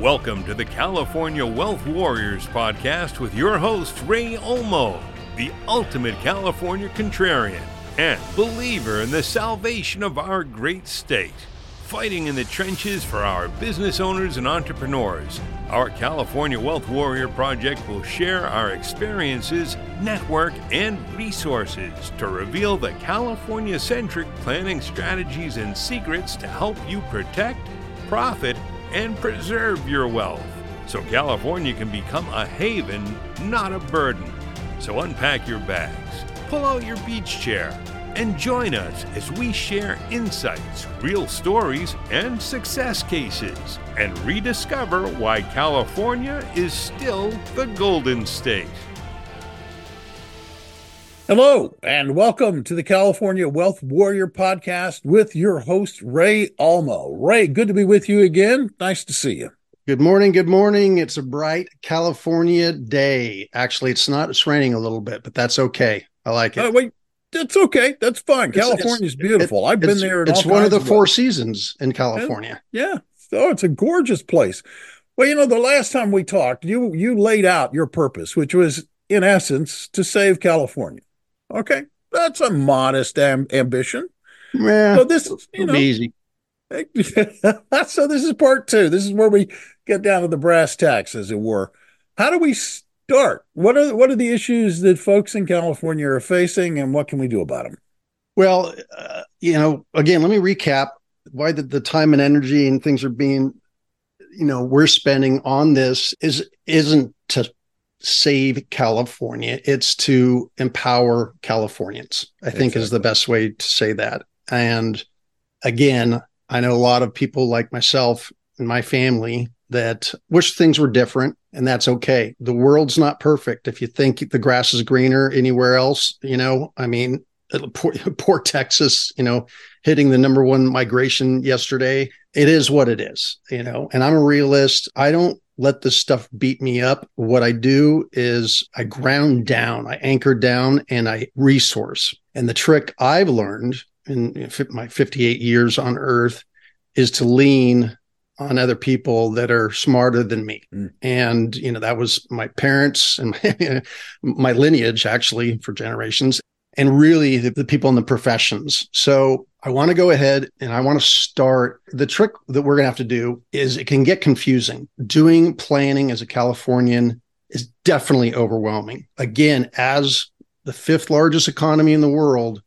Welcome to the California Wealth Warriors podcast with your host, Ray Olmo, the ultimate California contrarian and believer in the salvation of our great state. Fighting in the trenches for our business owners and entrepreneurs, our California Wealth Warrior Project will share our experiences, network, and resources to reveal the California centric planning strategies and secrets to help you protect, profit, and preserve your wealth so California can become a haven, not a burden. So unpack your bags, pull out your beach chair, and join us as we share insights, real stories, and success cases, and rediscover why California is still the Golden State. Hello, and welcome to the California Wealth Warrior podcast with your host, Ray Olmo. Ray, good to be with you again. Nice to see you. Good morning. Good morning. It's a bright California day. Actually, it's not. It's raining a little bit, but that's okay. I like it. Uh, wait, that's okay. That's fine. California's beautiful. I've been there. It's one of the four seasons in California. Yeah. Oh, it's a gorgeous place. Well, you know, the last time we talked, you you laid out your purpose, which was in essence to save California. Okay, that's a modest am- ambition. Yeah, so this is you know, easy. so this is part two. This is where we get down to the brass tacks, as it were. How do we start? What are what are the issues that folks in California are facing, and what can we do about them? Well, uh, you know, again, let me recap why the, the time and energy and things are being, you know, we're spending on this is isn't to save California. It's to empower Californians, I think exactly. is the best way to say that. And again, I know a lot of people like myself and my family that wish things were different, and that's okay. The world's not perfect. If you think the grass is greener anywhere else, you know, I mean, uh, poor, poor Texas, you know, hitting the number one migration yesterday. It is what it is, you know, and I'm a realist. I don't let this stuff beat me up. What I do is I ground down, I anchor down, and I resource. And the trick I've learned in my 58 years on earth is to lean on other people that are smarter than me. Mm. And, you know, that was my parents and my, my lineage actually for generations and really the, the people in the professions. So I want to go ahead and I want to start. The trick that we're going to have to do is it can get confusing. Doing planning as a Californian is definitely overwhelming. Again, as the fifth largest economy in the world,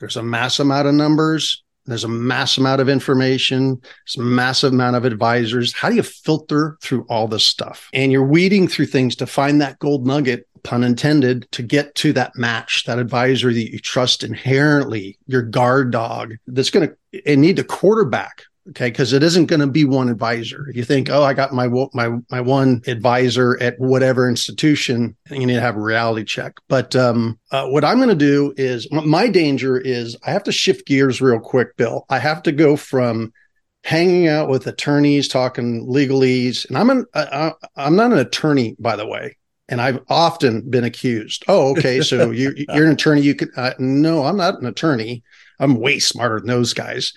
there's a mass amount of numbers. There's a mass amount of information. There's a massive amount of advisors. How do you filter through all this stuff? And you're weeding through things to find that gold nugget pun intended, to get to that match, that advisor that you trust inherently, your guard dog that's going to need to quarterback. Okay, because it isn't going to be one advisor. If you think, oh, I got my my my one advisor at whatever institution, you need to have a reality check. But um, uh, what I'm going to do is my danger is I have to shift gears real quick, Bill. I have to go from hanging out with attorneys talking legalese and i'm an I, i'm not an attorney by the way and I've often been accused. Oh, okay, so you, are an attorney. You could uh, no, I'm not an attorney. I'm way smarter than those guys.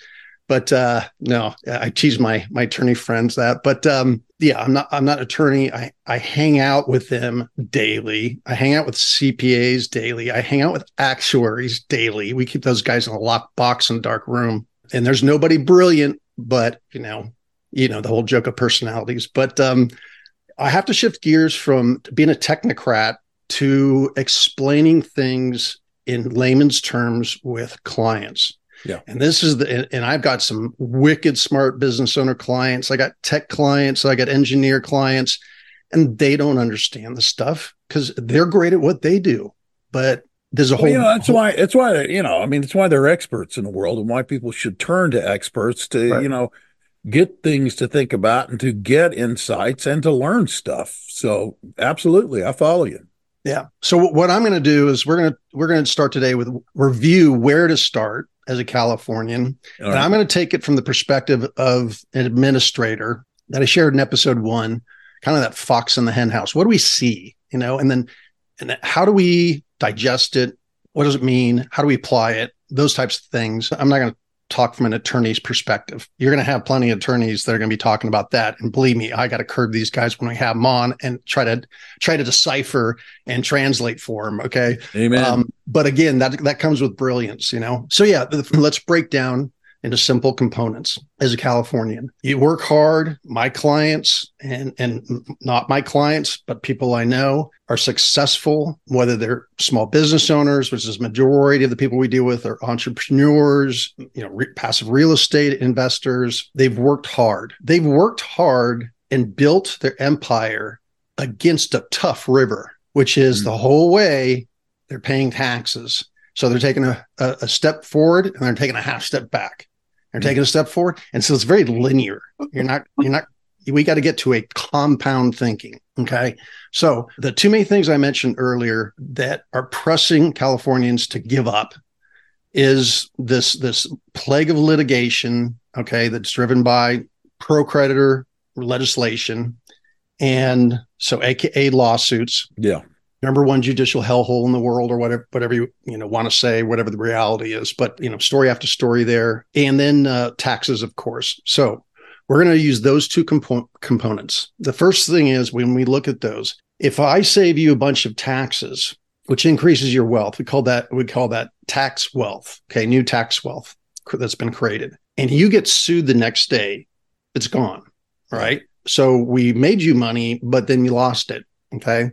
But uh, no, I tease my my attorney friends that. But um, yeah, I'm not I'm not an attorney. I I hang out with them daily. I hang out with CPAs daily. I hang out with actuaries daily. We keep those guys in a locked box in a dark room. And there's nobody brilliant, but you know, you know the whole joke of personalities. But um, I have to shift gears from being a technocrat to explaining things in layman's terms with clients. Yeah. And this is the, and I've got some wicked smart business owner clients. I got tech clients, I got engineer clients, and they don't understand the stuff because they're great at what they do. But there's a whole, well, you know, that's why, it's why, you know, I mean, it's why they're experts in the world and why people should turn to experts to, right. you know, get things to think about and to get insights and to learn stuff. So absolutely, I follow you. Yeah. So what I'm going to do is we're going to we're going to start today with review where to start as a Californian, All and. I'm going to take it from the perspective of an administrator that I shared in episode one, kind of that fox in the henhouse. What do we see, you know, and then and how do we digest it? What does it mean? How do we apply it? Those types of things. I'm not going to talk from an attorney's perspective. You're going to have plenty of attorneys that are going to be talking about that. And believe me, I got to curb these guys when we have them on and try to try to decipher and translate for them. Okay. Amen. Um, but again, that that comes with brilliance, you know. So yeah, let's break down into simple components as a Californian. You work hard. My clients and and not my clients, but people I know are successful, whether they're small business owners, which is majority of the people we deal with are entrepreneurs, you know, re- passive real estate investors. They've worked hard. They've worked hard and built their empire against a tough river, which is mm-hmm. the whole way they're paying taxes. So they're taking a, a, a, step forward and they're taking a half step back. They're taking a step forward. And so it's very linear. You're not, you're not, we got to get to a compound thinking. Okay. So the two main things I mentioned earlier that are pressing Californians to give up is this, this plague of litigation. Okay. That's driven by pro creditor legislation. And so AKA lawsuits. Yeah number one judicial hellhole in the world or whatever whatever you you know want to say whatever the reality is but you know story after story there. And then uh, taxes of course. So we're going to use those two compo- components. The first thing is when we look at those if i save you a bunch of taxes which increases your wealth we call that we call that tax wealth okay new tax wealth that's been created. And you get sued the next day it's gone right? So we made you money but then you lost it okay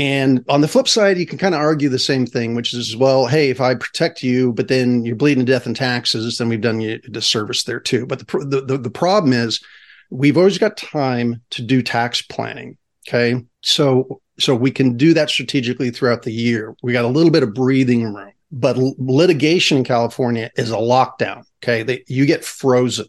and on the flip side, you can kind of argue the same thing, which is, well, hey, if I protect you, but then you're bleeding to death in taxes, then we've done you a disservice there too. But the, the, the problem is we've always got time to do tax planning. Okay. So, so we can do that strategically throughout the year. We got a little bit of breathing room, but litigation in California is a lockdown. Okay. They, you get frozen.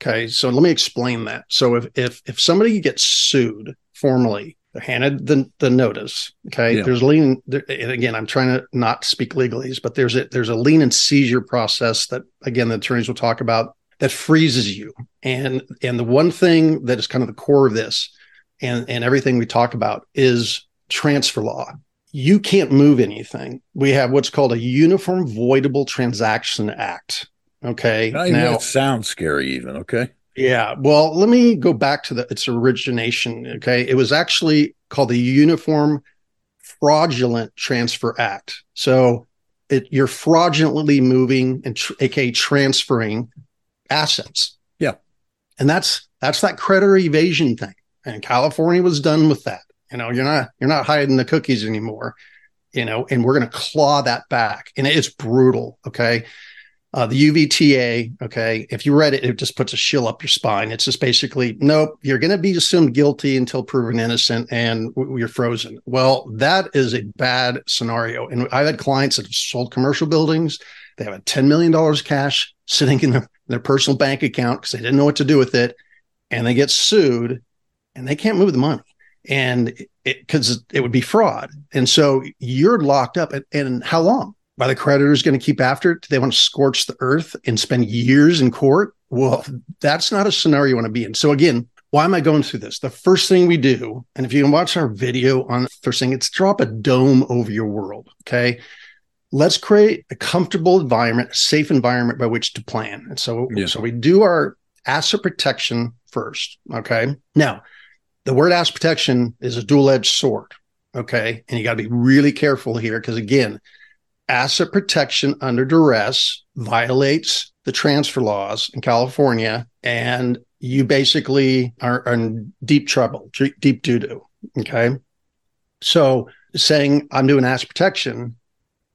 Okay. So let me explain that. So if, if, if somebody gets sued formally, they're handed the, the notice. Okay. Yeah. There's lien. There, again, I'm trying to not speak legalese, but there's a, there's a lien and seizure process that, again, the attorneys will talk about that freezes you. And, and the one thing that is kind of the core of this and, and everything we talk about is transfer law. You can't move anything. We have what's called a Uniform Voidable Transaction Act. Okay. Now, now that sounds scary, even. Okay. Yeah. Well, let me go back to the, its origination. Okay. It was actually called the Uniform Fraudulent Transfer Act. So it, you're fraudulently moving and tr- aka transferring assets. Yeah. And that's, that's that creditor evasion thing. And California was done with that. You know, you're not, you're not hiding the cookies anymore, you know, and we're going to claw that back. And it's brutal. Okay. Uh, the UVTA, okay, if you read it, it just puts a chill up your spine. It's just basically, nope, you're going to be assumed guilty until proven innocent and w- you're frozen. Well, that is a bad scenario. And I've had clients that have sold commercial buildings. They have a $10 million cash sitting in their, their personal bank account because they didn't know what to do with it. And they get sued and they can't move the money. And because it, it, would be fraud. And so you're locked up. And how long? Are the creditors going to keep after it? Do they want to scorch the earth and spend years in court? Well, that's not a scenario you want to be in. So again, why am I going through this? The first thing we do, and if you can watch our video on the first thing, it's drop a dome over your world. Okay. Let's create a comfortable environment, a safe environment by which to plan. And so, yeah. so we do our asset protection first. Okay. Now, the word asset protection is a dual edged sword. Okay. And you got to be really careful here because again, asset protection under duress violates the transfer laws in California, and you basically are, in deep trouble, deep doo doo. Okay. So saying I'm doing asset protection,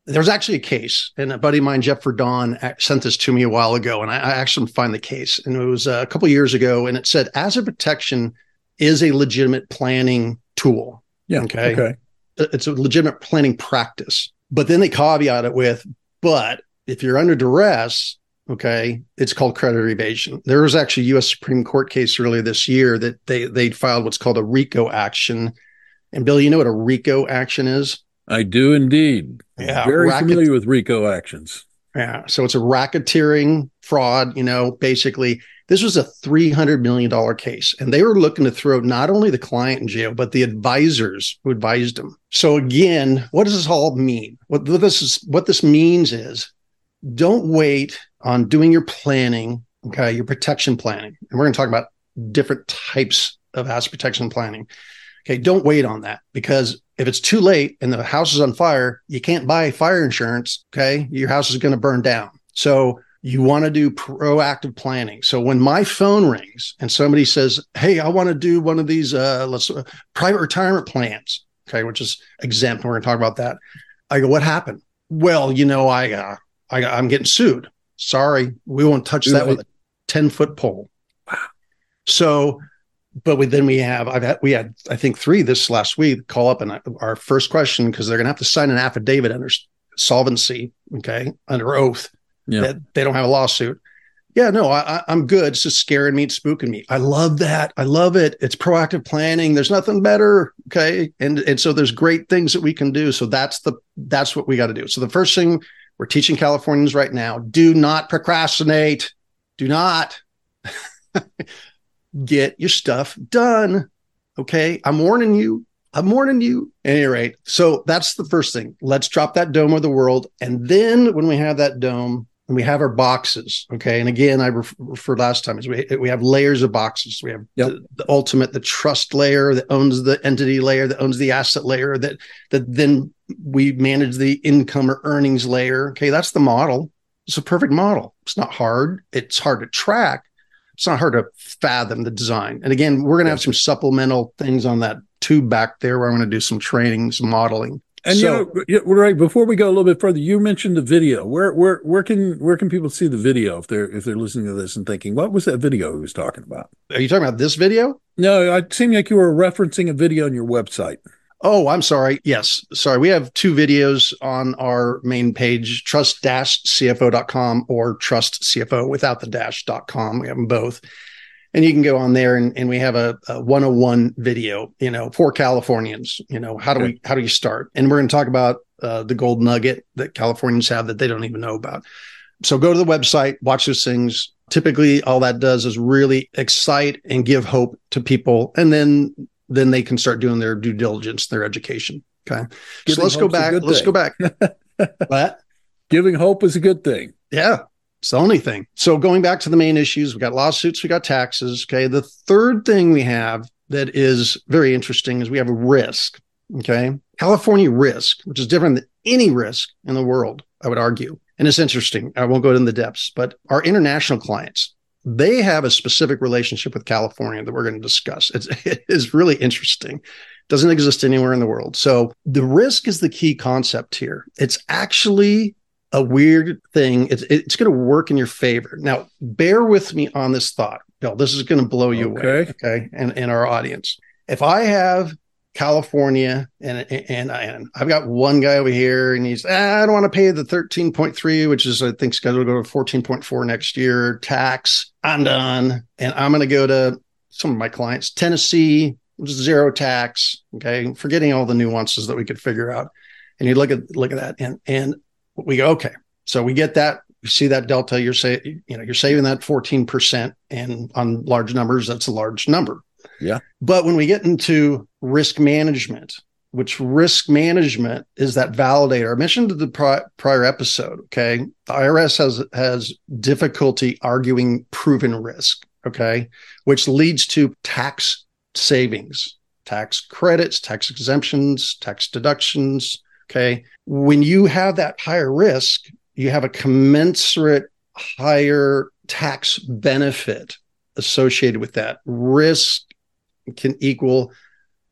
there's actually a case, and a buddy of mine, Jeff Verdon, sent this to me a while ago, and I, I actually find the case, and it was a couple years ago, and it said asset protection is a legitimate planning tool. Yeah. Okay. okay. It's a legitimate planning practice. But then they caveat it with, but if you're under duress, okay, it's called creditor evasion. There was actually a U.S. Supreme Court case earlier this year that they they filed what's called a RICO action. And Bill, you know what a RICO action is? I do indeed. Yeah, very racket- familiar with RICO actions. Yeah, so it's a racketeering fraud. You know, basically this was a $300 million case, and they were looking to throw not only the client in jail, but the advisors who advised him. So again, what does this all mean? What this is, what this means is don't wait on doing your planning, okay, your protection planning. And we're going to talk about different types of asset protection planning. Okay, don't wait on that because if it's too late and the house is on fire, you can't buy fire insurance. Okay, your house is going to burn down. So you want to do proactive planning. So when my phone rings and somebody says, "Hey, I want to do one of these uh, let's uh, private retirement plans," okay, which is exempt, we're going to talk about that. I go, "What happened?" Well, you know, I, uh, I I'm getting sued. Sorry, we won't touch that with a ten foot pole. Wow. So, but we, then we have I've had we had I think three this last week call up and our first question because they're going to have to sign an affidavit under solvency, okay, under oath yeah. that they don't have a lawsuit. Yeah, no, I, am good. It's just scaring me, it's spooking me. I love that. I love it. It's proactive planning. There's nothing better. Okay, and and so there's great things that we can do. So that's the that's what we got to do. So the first thing we're teaching Californians right now: do not procrastinate. Do not get your stuff done. Okay, I'm warning you. I'm warning you. At any rate, so that's the first thing. Let's drop that dome of the world, and then when we have that dome, and we have our boxes. Okay. And again, I referred last time is we, we have layers of boxes. We have yep. the, the, ultimate, the trust layer that owns the entity layer, that owns the asset layer, that, that then we manage the income or earnings layer. Okay. That's the model. It's a perfect model. It's not hard. It's hard to track. It's not hard to fathom the design. And again, we're going to have some supplemental things on that tube back there where I'm going to do some training, some modeling. And so, you know, right before we go a little bit further, you mentioned the video. Where where where can where can people see the video if they're if they're listening to this and thinking, what was that video he was talking about? Are you talking about this video? No, it seemed like you were referencing a video on your website. Oh, I'm sorry. Yes. Sorry. We have two videos on our main page, trust-cfo.com or trustcfo without the dash.com. We have them both and you can go on there and, and we have a, a 101 video you know for californians you know how do we how do you start and we're going to talk about uh, the gold nugget that californians have that they don't even know about so go to the website watch those things typically all that does is really excite and give hope to people and then then they can start doing their due diligence their education okay Giving so let's go back let's go back what giving hope is a good thing yeah it's the only thing. So going back to the main issues, we got lawsuits, we got taxes. Okay. The third thing we have that is very interesting is we have a risk. Okay. California risk, which is different than any risk in the world, I would argue. And it's interesting. I won't go into the depths, but our international clients, they have a specific relationship with California that we're going to discuss. It's, it is really interesting. Doesn't exist anywhere in the world. So the risk is the key concept here. It's actually a weird thing. It's it's going to work in your favor. Now, bear with me on this thought, Bill. This is going to blow you okay. away. Okay, and and our audience. If I have California and and and I've got one guy over here, and he's ah, I don't want to pay the thirteen point three, which is I think scheduled to go to fourteen point four next year tax. I'm done, and I'm going to go to some of my clients, Tennessee, zero tax. Okay, forgetting all the nuances that we could figure out. And you look at look at that, and and we go, okay, so we get that. You see that delta, you're saying, you know, you're saving that 14%. And on large numbers, that's a large number. Yeah. But when we get into risk management, which risk management is that validator. I mentioned the pri- prior episode. Okay, the IRS has has difficulty arguing proven risk. Okay, which leads to tax savings, tax credits, tax exemptions, tax deductions, Okay. When you have that higher risk, you have a commensurate higher tax benefit associated with that. Risk can equal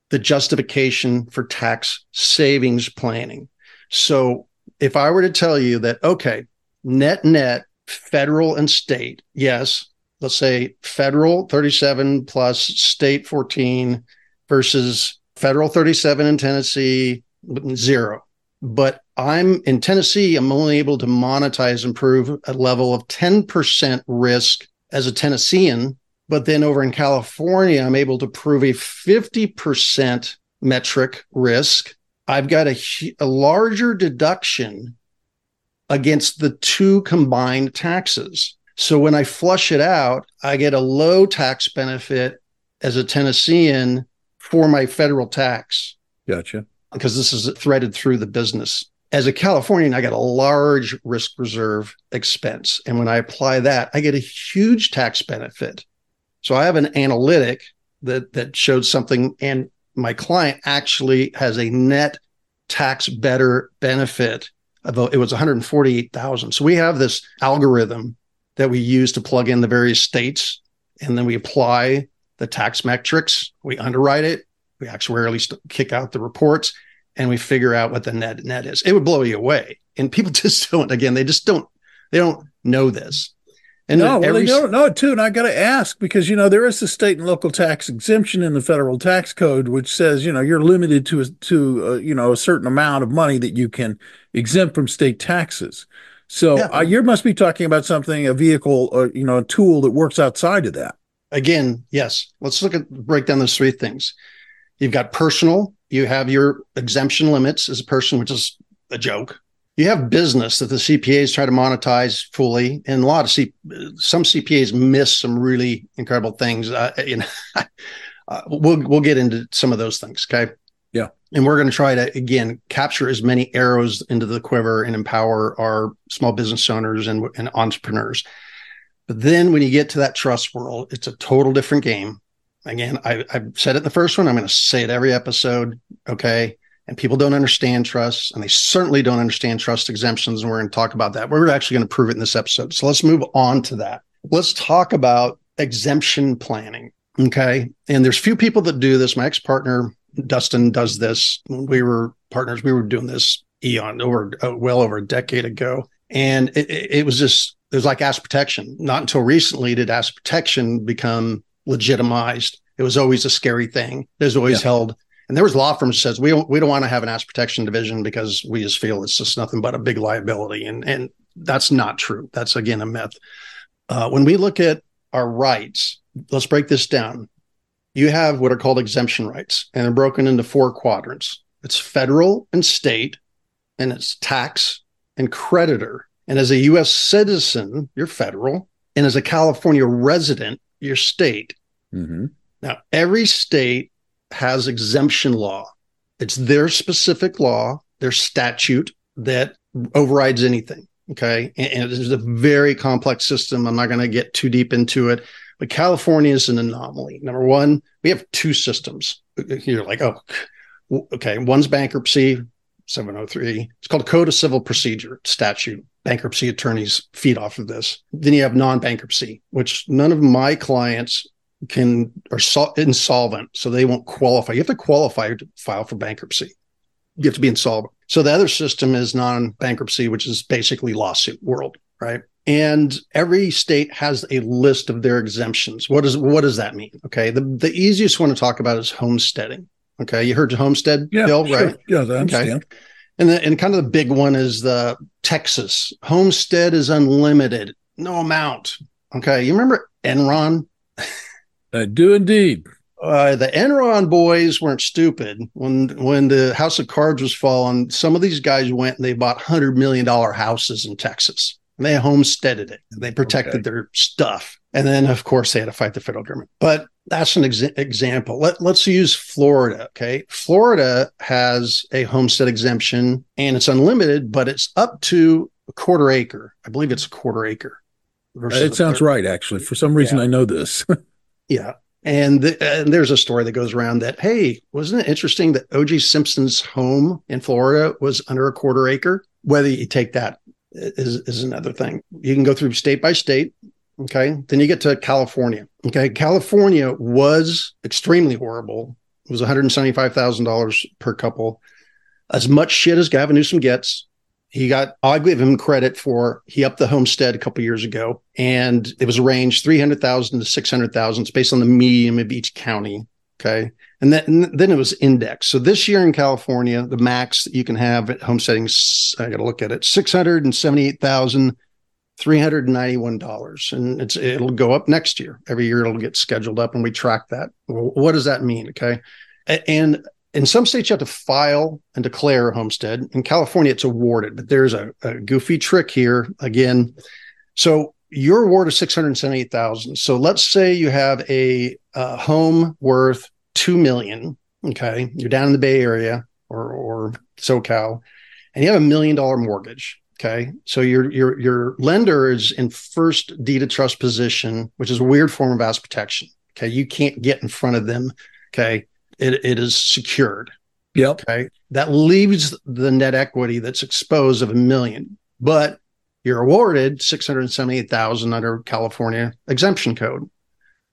the justification for tax savings planning. So if I were to tell you that, okay, net net, federal and state, yes, let's say federal 37 plus state 14 versus federal 37 in Tennessee, zero but I'm in Tennessee, I'm only able to monetize and prove a level of 10% risk as a Tennessean. But then over in California, I'm able to prove a 50% metric risk. I've got a, a larger deduction against the two combined taxes. So when I flush it out, I get a low tax benefit as a Tennessean for my federal tax. Gotcha because this is threaded through the business as a Californian, I got a large risk reserve expense. And when I apply that, I get a huge tax benefit. So I have an analytic that that showed something, and my client actually has a net tax better benefit of it was 148,000. So we have this algorithm that we use to plug in the various states, and then we apply the tax metrics. We underwrite it. We actuarially st- kick out the reports, and we figure out what the net net is. It would blow you away, and people just don't. Again, they just don't. They don't know this. And no, well, they don't know it too. And I got to ask because you know there is a state and local tax exemption in the federal tax code, which says you know you're limited to to uh, you know a certain amount of money that you can exempt from state taxes. So yeah. uh, you must be talking about something, a vehicle, or you know, a tool that works outside of that. Again, yes. Let's look at break down those three things. You've got personal. You have your exemption limits as a person, which is a joke. You have business that the CPAs try to monetize fully, and a lot of C- some CPAs miss some really incredible things. Uh, you know, uh, we'll we'll get into some of those things. Okay. Yeah. And we're going to try to, again, capture as many arrows into the quiver and empower our small business owners and, and entrepreneurs. But then when you get to that trust world, it's a total different game. Again, I, have said it in the first one. I'm going to say it every episode. Okay. And people don't understand trust, and they certainly don't understand trust exemptions. And we're going to talk about that. We're actually going to prove it in this episode. So let's move on to that. Let's talk about exemption planning. Okay. And there's few people that do this. My ex partner Dustin does this. When we were partners, we were doing this eon over uh, well over a decade ago. And it, it was just, it was like asset protection. Not until recently did asset protection become legitimized. It was always a scary thing. There's always yeah. held and there was law firms that says we don't we don't want to have an asset protection division because we just feel it's just nothing but a big liability and and that's not true that's again a myth uh, when we look at our rights let's break this down you have what are called exemption rights, and they're broken into four quadrants it's federal and state, and it's tax and creditor. And as a US citizen, you're federal. And as a California resident, you're state. Mm-hmm. Now, every state has exemption law. It's their specific law, their statute that overrides anything. Okay. And, and it is a very complex system. I'm not going to get too deep into it. But California is an anomaly. Number one, we have two systems. You're like, oh, okay. One's bankruptcy, 703. It's called Code of Civil Procedure statute. Bankruptcy attorneys feed off of this. Then you have non-bankruptcy, which none of my clients can are so, insolvent, so they won't qualify. You have to qualify to file for bankruptcy. You have to be insolvent. So the other system is non-bankruptcy, which is basically lawsuit world, right? and every state has a list of their exemptions. What does what does that mean? Okay, the the easiest one to talk about is homesteading. Okay, you heard the homestead, yeah, Bill, sure. right? Yeah, I understand. Okay. And the, and kind of the big one is the Texas homestead is unlimited, no amount. Okay, you remember Enron? I do indeed. Uh, the Enron boys weren't stupid. When when the House of Cards was falling, some of these guys went and they bought hundred million dollar houses in Texas and they homesteaded it. They protected okay. their stuff. And then, of course, they had to fight the federal government. But that's an ex- example. Let, let's use Florida. Okay. Florida has a homestead exemption and it's unlimited, but it's up to a quarter acre. I believe it's a quarter acre. It sounds right, actually. For some reason, yeah. I know this. yeah. And, the, and, there's a story that goes around that, hey, wasn't it interesting that O.J. Simpson's home in Florida was under a quarter acre? Whether you take that is, is another thing. You can go through state by state. Okay. Then you get to California. Okay. California was extremely horrible. It was $175,000 per couple. As much shit as Gavin Newsom gets, he got, I'll give him credit for, he upped the homestead a couple years ago and it was a range 300,000 to 600,000. It's based on the medium of each county. Okay. And then, and then it was indexed. So this year in California, the max that you can have at homesteading, I got to look at it, $678,391. And it's, it'll go up next year. Every year it'll get scheduled up and we track that. Well, what does that mean? Okay. And in some states, you have to file and declare a homestead. In California, it's awarded, but there's a, a goofy trick here again. So your award is 678,000. So let's say you have a, a home worth 2 million. Okay. You're down in the Bay Area or, or SoCal and you have a million dollar mortgage. Okay. So your your your lender is in first deed of trust position, which is a weird form of asset protection. Okay. You can't get in front of them. Okay. It, it is secured. Yep. Okay. That leaves the net equity that's exposed of a million, but you're awarded 678,000 under California exemption code.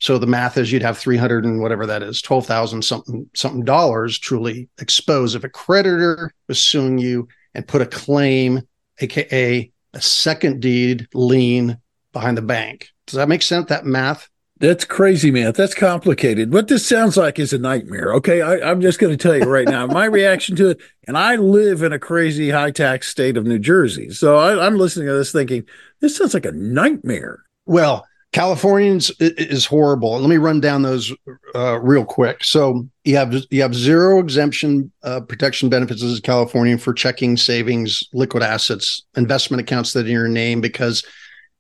So the math is you'd have 300 and whatever that is, 12,000 something, something dollars truly exposed. If a creditor was suing you and put a claim, AKA a second deed lien behind the bank. Does that make sense? That math? That's crazy, man. That's complicated. What this sounds like is a nightmare. Okay. I, am just going to tell you right now my reaction to it. And I live in a crazy high tax state of New Jersey. So I, I'm listening to this thinking, this sounds like a nightmare. Well, Californians is horrible. Let me run down those uh, real quick. So you have you have zero exemption uh, protection benefits as a Californian for checking, savings, liquid assets, investment accounts that are in your name because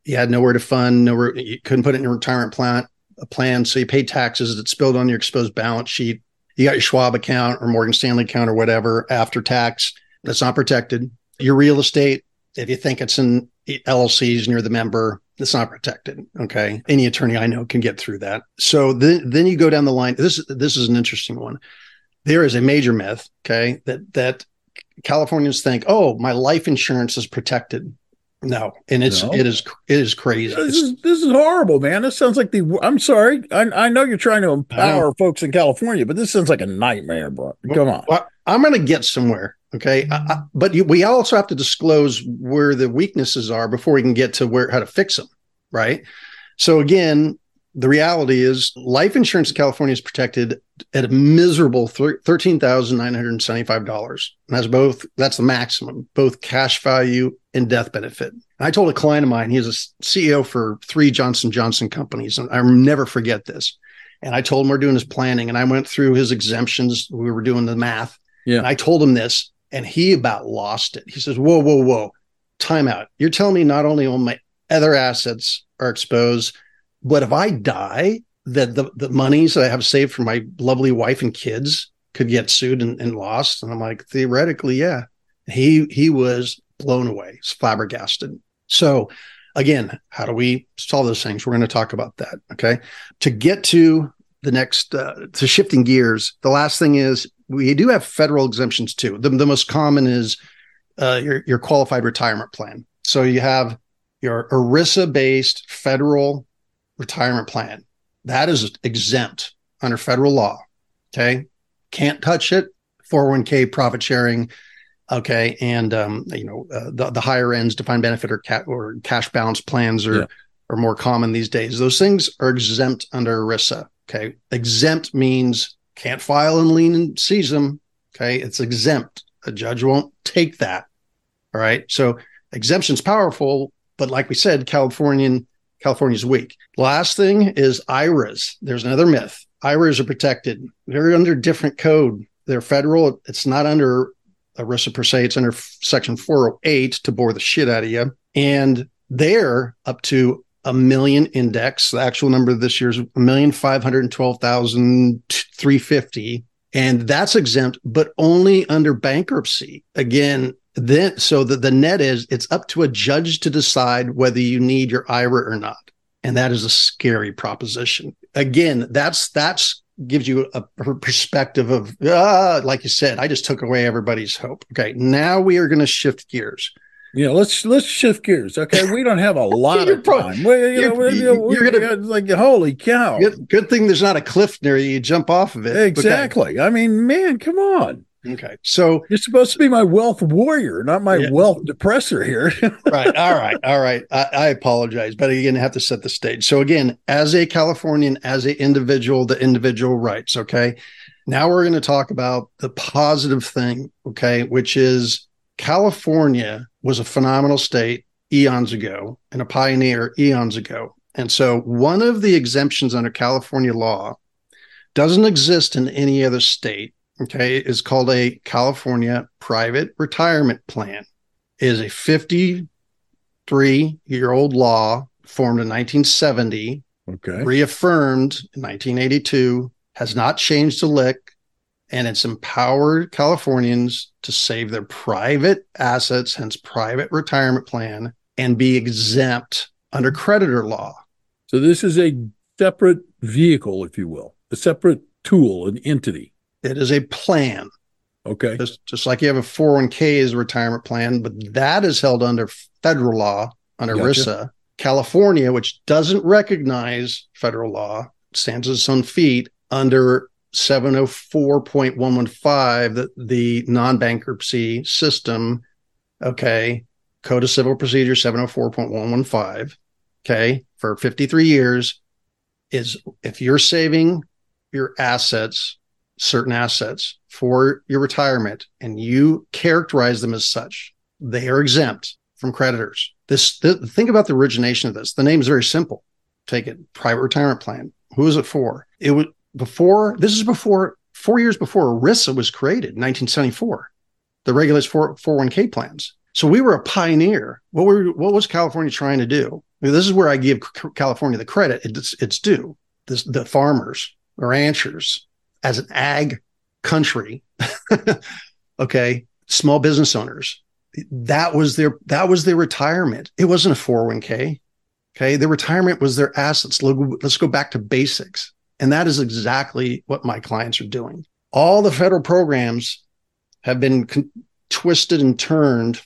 you had nowhere to fund, nowhere you couldn't put it in your retirement plan. A plan, so you pay taxes. It's spilled on your exposed balance sheet. You got your Schwab account or Morgan Stanley account or whatever after tax. That's not protected. Your real estate, if you think it's in LLCs and you're the member, it's not protected. Okay. Any attorney I know can get through that. So then, then you go down the line. This, this is an interesting one. There is a major myth. Okay. That, that Californians think, oh, my life insurance is protected. No, and it's no. it is it is crazy. This is this is horrible, man. This sounds like the. I'm sorry. I, I know you're trying to empower folks in California, but this sounds like a nightmare, bro. Come on. Well, I'm going to get somewhere. Okay, I, I, but you, we also have to disclose where the weaknesses are before we can get to where how to fix them, right? So again, the reality is life insurance in California is protected at a miserable thirteen thousand nine hundred seventy-five dollars. And that's both. That's the maximum, both cash value and death benefit. And I told a client of mine, he's a CEO for three Johnson Johnson companies, and I'll never forget this. And I told him we're doing his planning, and I went through his exemptions. We were doing the math. Yeah. And I told him this, and he about lost it. He says, Whoa, whoa, whoa, time out. You're telling me not only all my other assets are exposed, but if I die, that the, the monies that I have saved for my lovely wife and kids could get sued and, and lost. And I'm like, theoretically, yeah. He he was blown away, flabbergasted. So again, how do we solve those things? We're going to talk about that. Okay. To get to the next uh, to shifting gears, the last thing is we do have federal exemptions too. The, the most common is uh, your, your qualified retirement plan. So you have your ERISA based federal retirement plan. That is exempt under federal law. Okay. Can't touch it. 401k profit sharing. Okay. And, um, you know, uh, the, the higher ends, defined benefit or, ca- or cash balance plans are, yeah. are more common these days. Those things are exempt under ERISA. Okay. Exempt means can't file and lien and seize them. Okay. It's exempt. A judge won't take that. All right. So exemption's powerful, but like we said, Californian California's weak. Last thing is IRAs. There's another myth. IRAs are protected. They're under different code. They're federal. It's not under ERISA per se. It's under section 408 to bore the shit out of you. And they're up to a million index. The actual number this year is a million five hundred twelve thousand three fifty, and that's exempt, but only under bankruptcy. Again, then so the, the net is it's up to a judge to decide whether you need your IRA or not, and that is a scary proposition. Again, that's that's gives you a perspective of ah, like you said, I just took away everybody's hope. Okay, now we are going to shift gears. Yeah, let's let's shift gears. Okay, we don't have a lot of time. Well, you know, you're, you're, you're gonna like holy cow. Good, good, thing there's not a cliff near you. You jump off of it. Exactly. Okay. I mean, man, come on. Okay, so you're supposed to be my wealth warrior, not my yeah. wealth depressor here. right. All right. All right. I, I, apologize, but again, I have to set the stage. So again, as a Californian, as an individual, the individual rights. Okay. Now we're going to talk about the positive thing. Okay, which is California was a phenomenal state eons ago and a pioneer eons ago. And so one of the exemptions under California law doesn't exist in any other state. Okay. Is called a California private retirement plan. It is a 53 year old law formed in 1970. Okay. Reaffirmed in 1982, has not changed a lick and it's empowered Californians to save their private assets, hence private retirement plan, and be exempt under creditor law. So this is a separate vehicle, if you will, a separate tool, an entity. It is a plan. Okay. Just, just like you have a 401k as a retirement plan, but that is held under federal law, under gotcha. ERISA. California, which doesn't recognize federal law, stands on its own feet under 704.115, the, the non bankruptcy system. Okay. Code of Civil Procedure 704.115. Okay. For 53 years is if you're saving your assets, certain assets for your retirement, and you characterize them as such, they are exempt from creditors. This, think about the origination of this. The name is very simple. Take it, private retirement plan. Who is it for? It was before. This is before four years before ERISA was created, in 1974. The regulates 4, 401k plans. So we were a pioneer. What were what was California trying to do? I mean, this is where I give California the credit. It's it's due. This, the farmers, ranchers, as an ag country, okay, small business owners. That was their that was their retirement. It wasn't a 401k. Okay. Their retirement was their assets. Let's go back to basics. And that is exactly what my clients are doing. All the federal programs have been con- twisted and turned.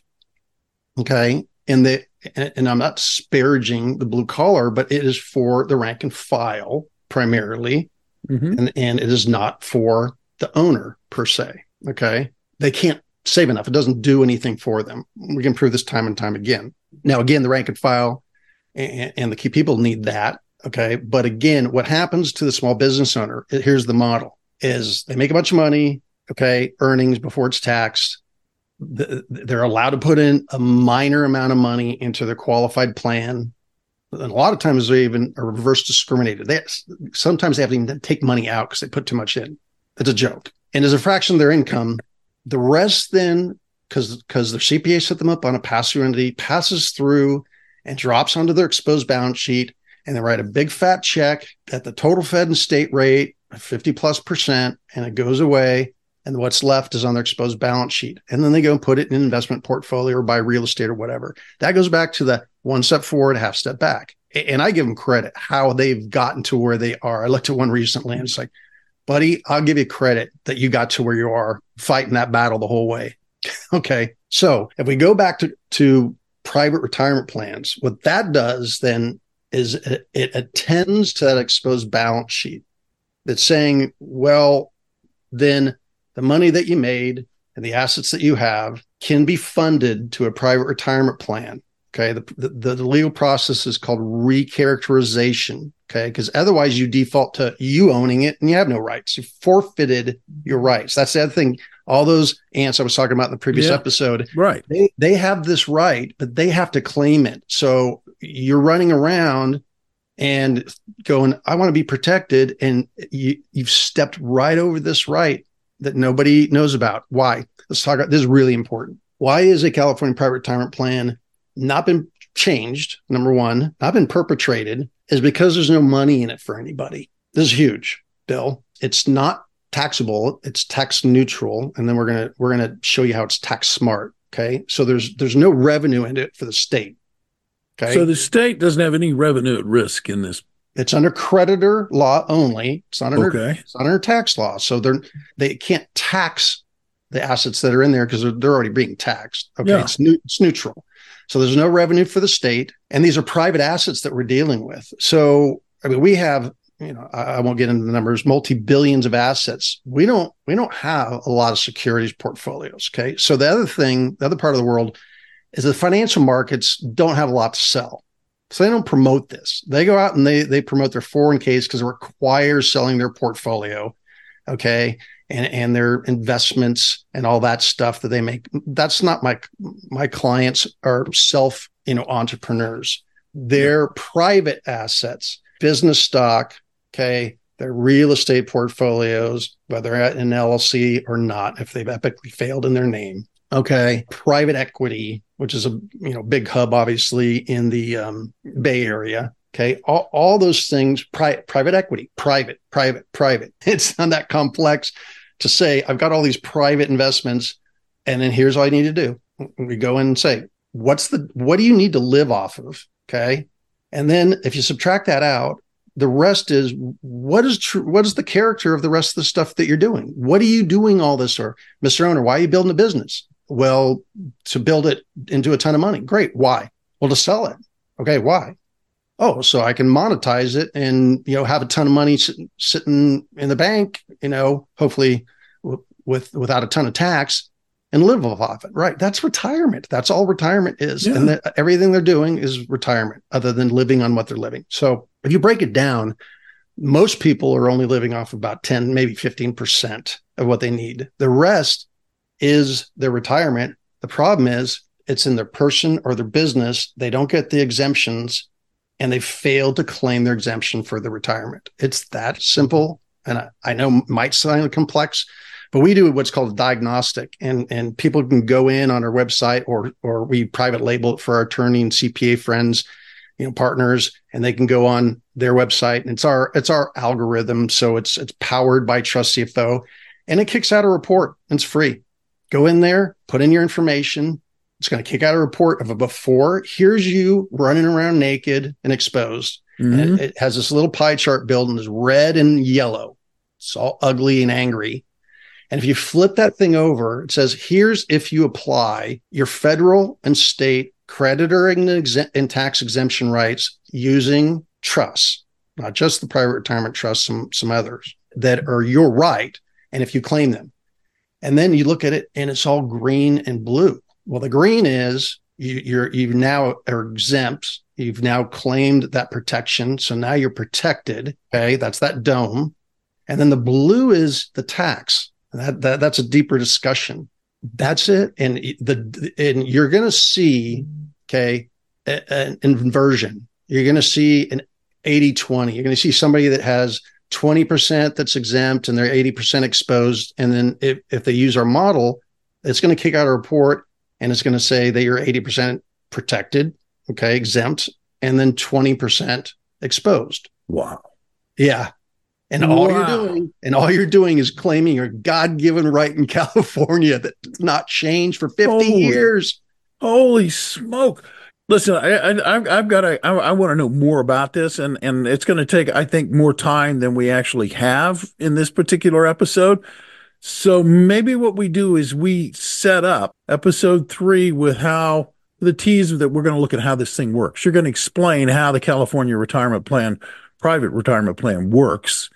Okay. And the, and I'm not disparaging the blue collar, but it is for the rank and file primarily. Mm-hmm. And, and it is not for the owner per se. Okay. They can't save enough. It doesn't do anything for them. We can prove this time and time again. Now, again, the rank and file and, and the key people need that. Okay. But again, what happens to the small business owner, here's the model is they make a bunch of money. Okay. Earnings before it's taxed. They're allowed to put in a minor amount of money into their qualified plan. And a lot of times they even are reverse discriminated. They sometimes they have to even take money out because they put too much in. It's a joke. And as a fraction of their income, the rest then, because because their CPA set them up on a pass-through entity, passes through and drops onto their exposed balance sheet and they write a big fat check at the total Fed and state rate, 50 plus percent, and it goes away. And what's left is on their exposed balance sheet. And then they go and put it in an investment portfolio or buy real estate or whatever. That goes back to the one step forward, half step back. And I give them credit how they've gotten to where they are. I looked at one recently and it's like, buddy, I'll give you credit that you got to where you are fighting that battle the whole way. okay. So if we go back to, to private retirement plans, what that does then is it, it attends to that exposed balance sheet that's saying, well, then the money that you made and the assets that you have can be funded to a private retirement plan. Okay. The, the, the legal process is called recharacterization. Okay. Because otherwise you default to you owning it and you have no rights. You forfeited your rights. That's the other thing. All those ants I was talking about in the previous yeah, episode. Right. They, they have this right, but they have to claim it. So you're running around and going, I want to be protected. And you, you've stepped right over this right that nobody knows about. Why? Let's talk about this is really important. Why is a California private retirement plan not been changed? Number one, not been perpetrated is because there's no money in it for anybody. This is huge, Bill. It's not taxable, it's tax neutral. And then we're gonna we're gonna show you how it's tax smart. Okay. So there's there's no revenue in it for the state. Okay. So the state doesn't have any revenue at risk in this. It's under creditor law only. It's not under okay. it's not under tax law. So they're they can't tax the assets that are in there because they're, they're already being taxed. Okay. Yeah. It's new, it's neutral. So there's no revenue for the state. And these are private assets that we're dealing with. So I mean, we have, you know, I, I won't get into the numbers, multi-billions of assets. We don't we don't have a lot of securities portfolios. Okay. So the other thing, the other part of the world is the financial markets don't have a lot to sell. So they don't promote this. They go out and they they promote their 401ks because it requires selling their portfolio. Okay. And, and their investments and all that stuff that they make. That's not my my clients are self, you know, entrepreneurs. They're private assets, business stock, okay, their real estate portfolios, whether at an LLC or not, if they've epically failed in their name. Okay. Private equity, which is a you know big hub, obviously in the um, Bay Area. Okay, all, all those things, pri- private equity, private, private, private. It's not that complex. to say, I've got all these private investments, and then here's all I need to do. We go in and say, what's the what do you need to live off of? Okay. And then if you subtract that out, the rest is what is true what is the character of the rest of the stuff that you're doing? What are you doing all this or Mr. Owner, why are you building a business? Well, to build it into a ton of money. Great. Why? Well, to sell it. Okay, why? Oh, so I can monetize it and you know have a ton of money sitting, sitting in the bank, you know, hopefully w- with without a ton of tax and live off it. Right. That's retirement. That's all retirement is. Yeah. And the, everything they're doing is retirement other than living on what they're living. So if you break it down, most people are only living off about 10, maybe 15% of what they need. The rest is their retirement. The problem is it's in their person or their business. They don't get the exemptions and they fail to claim their exemption for the retirement. It's that simple. And I, I know might sound complex, but we do what's called a diagnostic and, and people can go in on our website or, or we private label it for our attorney and CPA friends, you know, partners, and they can go on their website and it's our, it's our algorithm. So it's, it's powered by Trust CFO and it kicks out a report. And it's free. Go in there, put in your information. It's going to kick out a report of a before. Here's you running around naked and exposed. Mm-hmm. And it, it has this little pie chart built and is red and yellow. It's all ugly and angry. And if you flip that thing over, it says, here's if you apply your federal and state creditor and tax exemption rights using trusts, not just the private retirement trust, some, some others that are your right. And if you claim them, and then you look at it and it's all green and blue. Well, the green is you, you're you've now are exempt. You've now claimed that protection. So now you're protected. Okay. That's that dome. And then the blue is the tax. That, that that's a deeper discussion. That's it. And the and you're gonna see, okay, an inversion. You're gonna see an 80-20. You're gonna see somebody that has 20% that's exempt and they're 80% exposed. And then if, if they use our model, it's going to kick out a report and it's going to say that you're 80% protected, okay, exempt, and then 20% exposed. Wow. Yeah. And wow. all you're doing, and all you're doing is claiming your God-given right in California that's not changed for 50 holy, years. Holy smoke. Listen, I, have got to. I, I want to know more about this, and and it's going to take, I think, more time than we actually have in this particular episode. So maybe what we do is we set up episode three with how the teaser that we're going to look at how this thing works. You're going to explain how the California retirement plan, private retirement plan works,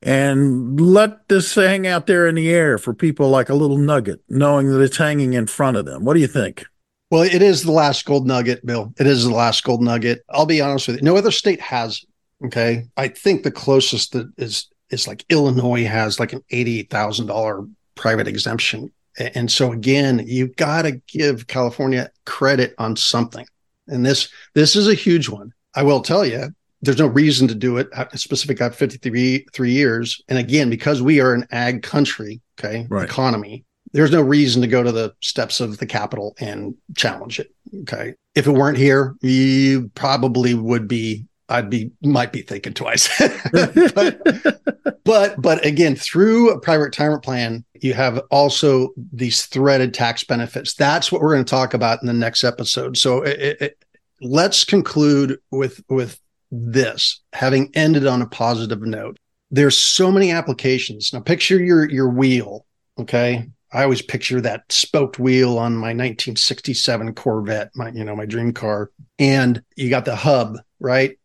and let this hang out there in the air for people like a little nugget, knowing that it's hanging in front of them. What do you think? Well, it is the last gold nugget, Bill. It is the last gold nugget. I'll be honest with you. No other state has. Okay, I think the closest that is is like Illinois has like an eighty thousand dollar private exemption, and so again, you've got to give California credit on something. And this this is a huge one. I will tell you, there's no reason to do it specific at 53 three years. And again, because we are an ag country, okay, right. economy, there's no reason to go to the steps of the Capitol and challenge it. Okay. If it weren't here, you probably would be, I'd be, might be thinking twice. but, but, but again, through a private retirement plan, you have also these threaded tax benefits. That's what we're going to talk about in the next episode. So it, it, let's conclude with, with this having ended on a positive note. There's so many applications. Now picture your, your wheel. Okay I always picture that spoked wheel on my 1967 Corvette, my you know my dream car, and you got the hub right,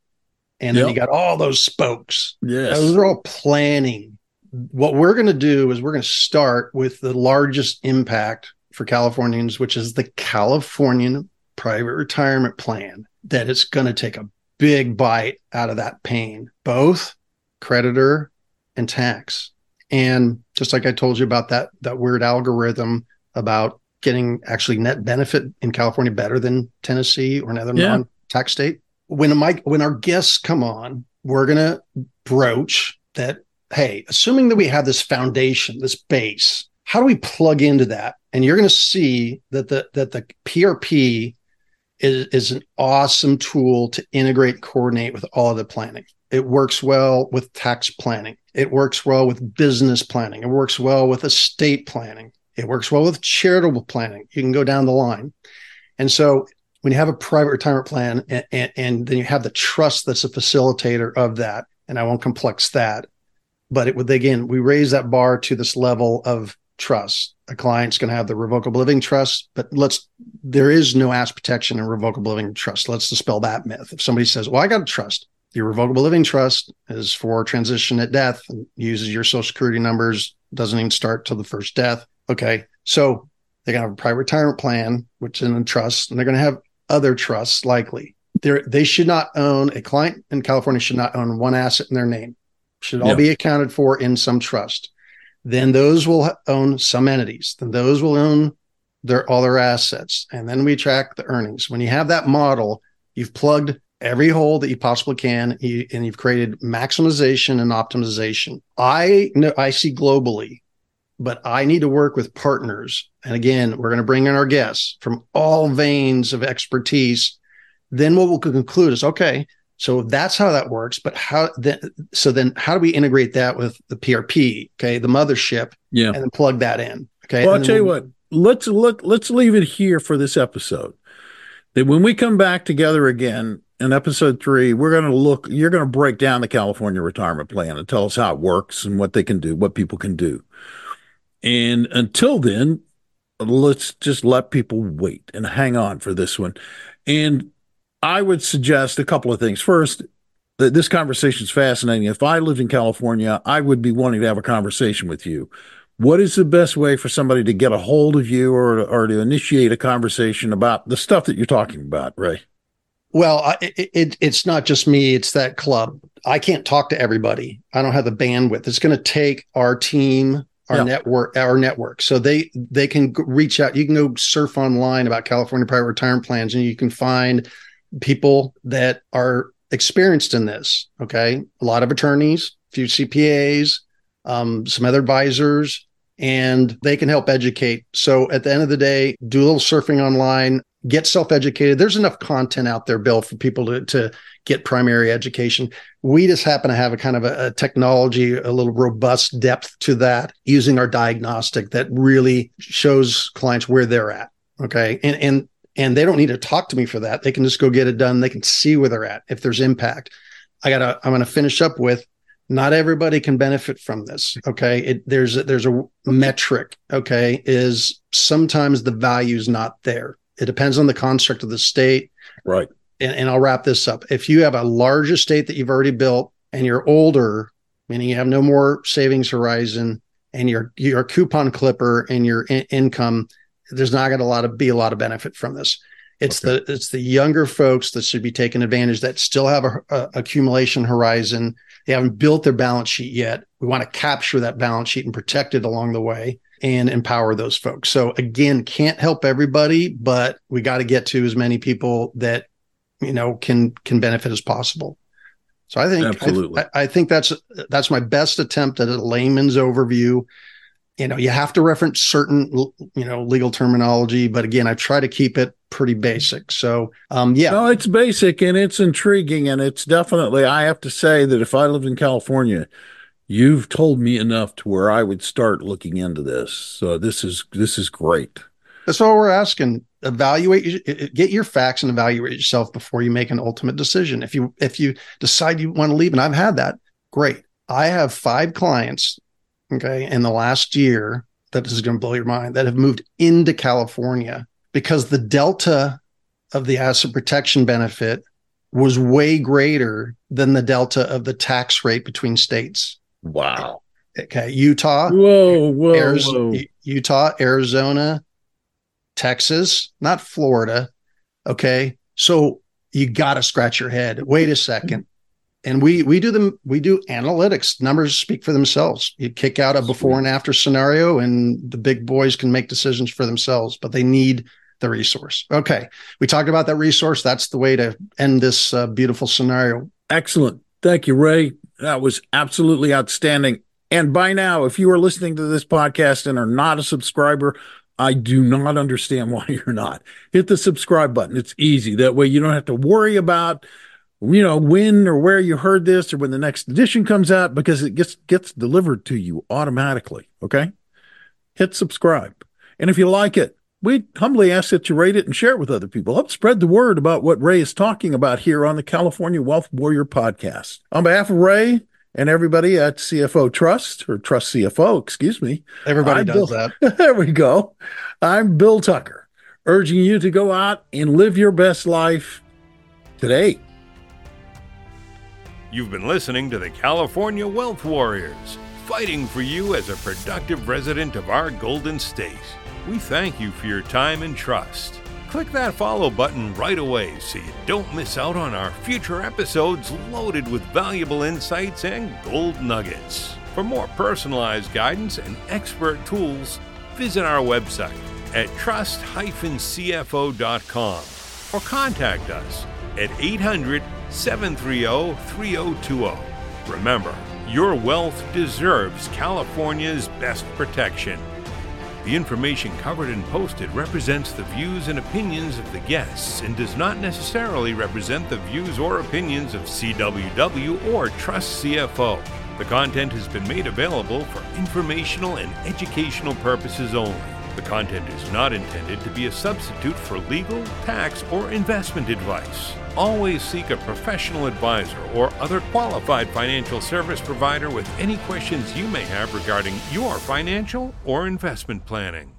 and yep. then you got all those spokes. Yes, those are all planning. What we're going to do is we're going to start with the largest impact for Californians, which is the Californian Private Retirement Plan. That it's going to take a big bite out of that pain, both creditor and tax. And just like I told you about that that weird algorithm about getting actually net benefit in California better than Tennessee or another yeah. non-tax state. When my when our guests come on, we're gonna broach that. Hey, assuming that we have this foundation, this base, how do we plug into that? And you're going to see that the that the PRP is, is an awesome tool to integrate and coordinate with all of the planning. It works well with tax planning. It works well with business planning. It works well with estate planning. It works well with charitable planning. You can go down the line. And so when you have a private retirement plan and, and, and then you have the trust that's a facilitator of that, and I won't complex that, but it would again, we raise that bar to this level of trust. A client's going to have the revocable living trust, but let's there is no ass protection in revocable living trust. Let's dispel that myth. If somebody says, "Well, I got a trust," your revocable living trust is for transition at death, and uses your social security numbers, doesn't even start till the first death. Okay, so they're going to have a private retirement plan, which is in a trust, and they're going to have other trusts likely. They're, they should not own a client in California should not own one asset in their name. Should all be accounted for in some trust then those will own some entities. Then those will own their all their assets, and then we track the earnings. When you have that model, you've plugged every hole that you possibly can, and you've created maximization and optimization. I know I see globally, but I need to work with partners. And again, we're going to bring in our guests from all veins of expertise. Then what we'll conclude is okay, so that's how that works. But how then? So then, how do we integrate that with the PRP? Okay, the mothership. Yeah, and then plug that in. Okay. Well, I'll tell you what. Let's look. Let's leave it here for this episode. That when we come back together again in episode three, we're going to look. You're going to break down the California retirement plan and tell us how it works and what they can do, what people can do. And until then, let's just let people wait and hang on for this one. And I would suggest a couple of things. First, that this conversation is fascinating. If I lived in California, I would be wanting to have a conversation with you. What is the best way for somebody to get a hold of you or, or to initiate a conversation about the stuff that you're talking about, Ray? Well, I, it, it's not just me, it's that club. I can't talk to everybody. I don't have the bandwidth. It's going to take our team, our yeah. network, our network. So they they can reach out. You can go surf online about California private retirement plans and you can find people that are experienced in this. Okay. A lot of attorneys, a few CPAs, um, some other advisors, and they can help educate. So at the end of the day, do a little surfing online, get self educated. There's enough content out there, Bill, for people to, to get primary education. We just happen to have a kind of a, a technology, a little robust depth to that using our diagnostic that really shows clients where they're at. Okay. And, and and they don't need to talk to me for that. They can just go get it done. They can see where they're at if there's impact. I gotta. I'm gonna finish up with. Not everybody can benefit from this. Okay, it, there's a, there's a metric. Okay, is sometimes the value is not there. It depends on the construct of the state. Right. And, and I'll wrap this up. If you have a large estate that you've already built and you're older, meaning you have no more savings horizon, and your your coupon clipper and your in- income there's not going to a lot of be a lot of benefit from this. It's okay. the it's the younger folks that should be taking advantage that still have a, a, accumulation horizon. They haven't built their balance sheet yet. We want to capture that balance sheet and protect it along the way and empower those folks. So again, can't help everybody, but we got to get to as many people that you know can can benefit as possible. So I think absolutely, I, I think that's that's my best attempt at a layman's overview you know you have to reference certain you know legal terminology but again i try to keep it pretty basic. So um yeah. No it's basic and it's intriguing and it's definitely i have to say that if i lived in california you've told me enough to where i would start looking into this. So this is this is great. That's all we're asking. Evaluate get your facts and evaluate yourself before you make an ultimate decision. If you if you decide you want to leave and i've had that great. I have five clients okay, in the last year, that is going to blow your mind, that have moved into California because the delta of the asset protection benefit was way greater than the delta of the tax rate between states. Wow. Okay. Utah. Whoa, whoa, Arizona, whoa. Utah, Arizona, Texas, not Florida. Okay. So you got to scratch your head. Wait a second and we we do them we do analytics numbers speak for themselves you kick out a before and after scenario and the big boys can make decisions for themselves but they need the resource okay we talked about that resource that's the way to end this uh, beautiful scenario excellent thank you ray that was absolutely outstanding and by now if you are listening to this podcast and are not a subscriber I do not understand why you're not. Hit the subscribe button. It's easy. That way you don't have to worry about you know when or where you heard this or when the next edition comes out because it gets gets delivered to you automatically, okay? Hit subscribe. And if you like it, we humbly ask that you rate it and share it with other people. Help spread the word about what Ray is talking about here on the California Wealth Warrior podcast. On behalf of Ray and everybody at CFO Trust or Trust CFO, excuse me. Everybody I'm does Bill, that. there we go. I'm Bill Tucker, urging you to go out and live your best life today. You've been listening to the California Wealth Warriors, fighting for you as a productive resident of our Golden State. We thank you for your time and trust. Click that follow button right away so you don't miss out on our future episodes loaded with valuable insights and gold nuggets. For more personalized guidance and expert tools, visit our website at trust-cfo.com or contact us at 800 730 3020. Remember, your wealth deserves California's best protection. The information covered and posted represents the views and opinions of the guests and does not necessarily represent the views or opinions of CWW or Trust CFO. The content has been made available for informational and educational purposes only. The content is not intended to be a substitute for legal, tax, or investment advice. Always seek a professional advisor or other qualified financial service provider with any questions you may have regarding your financial or investment planning.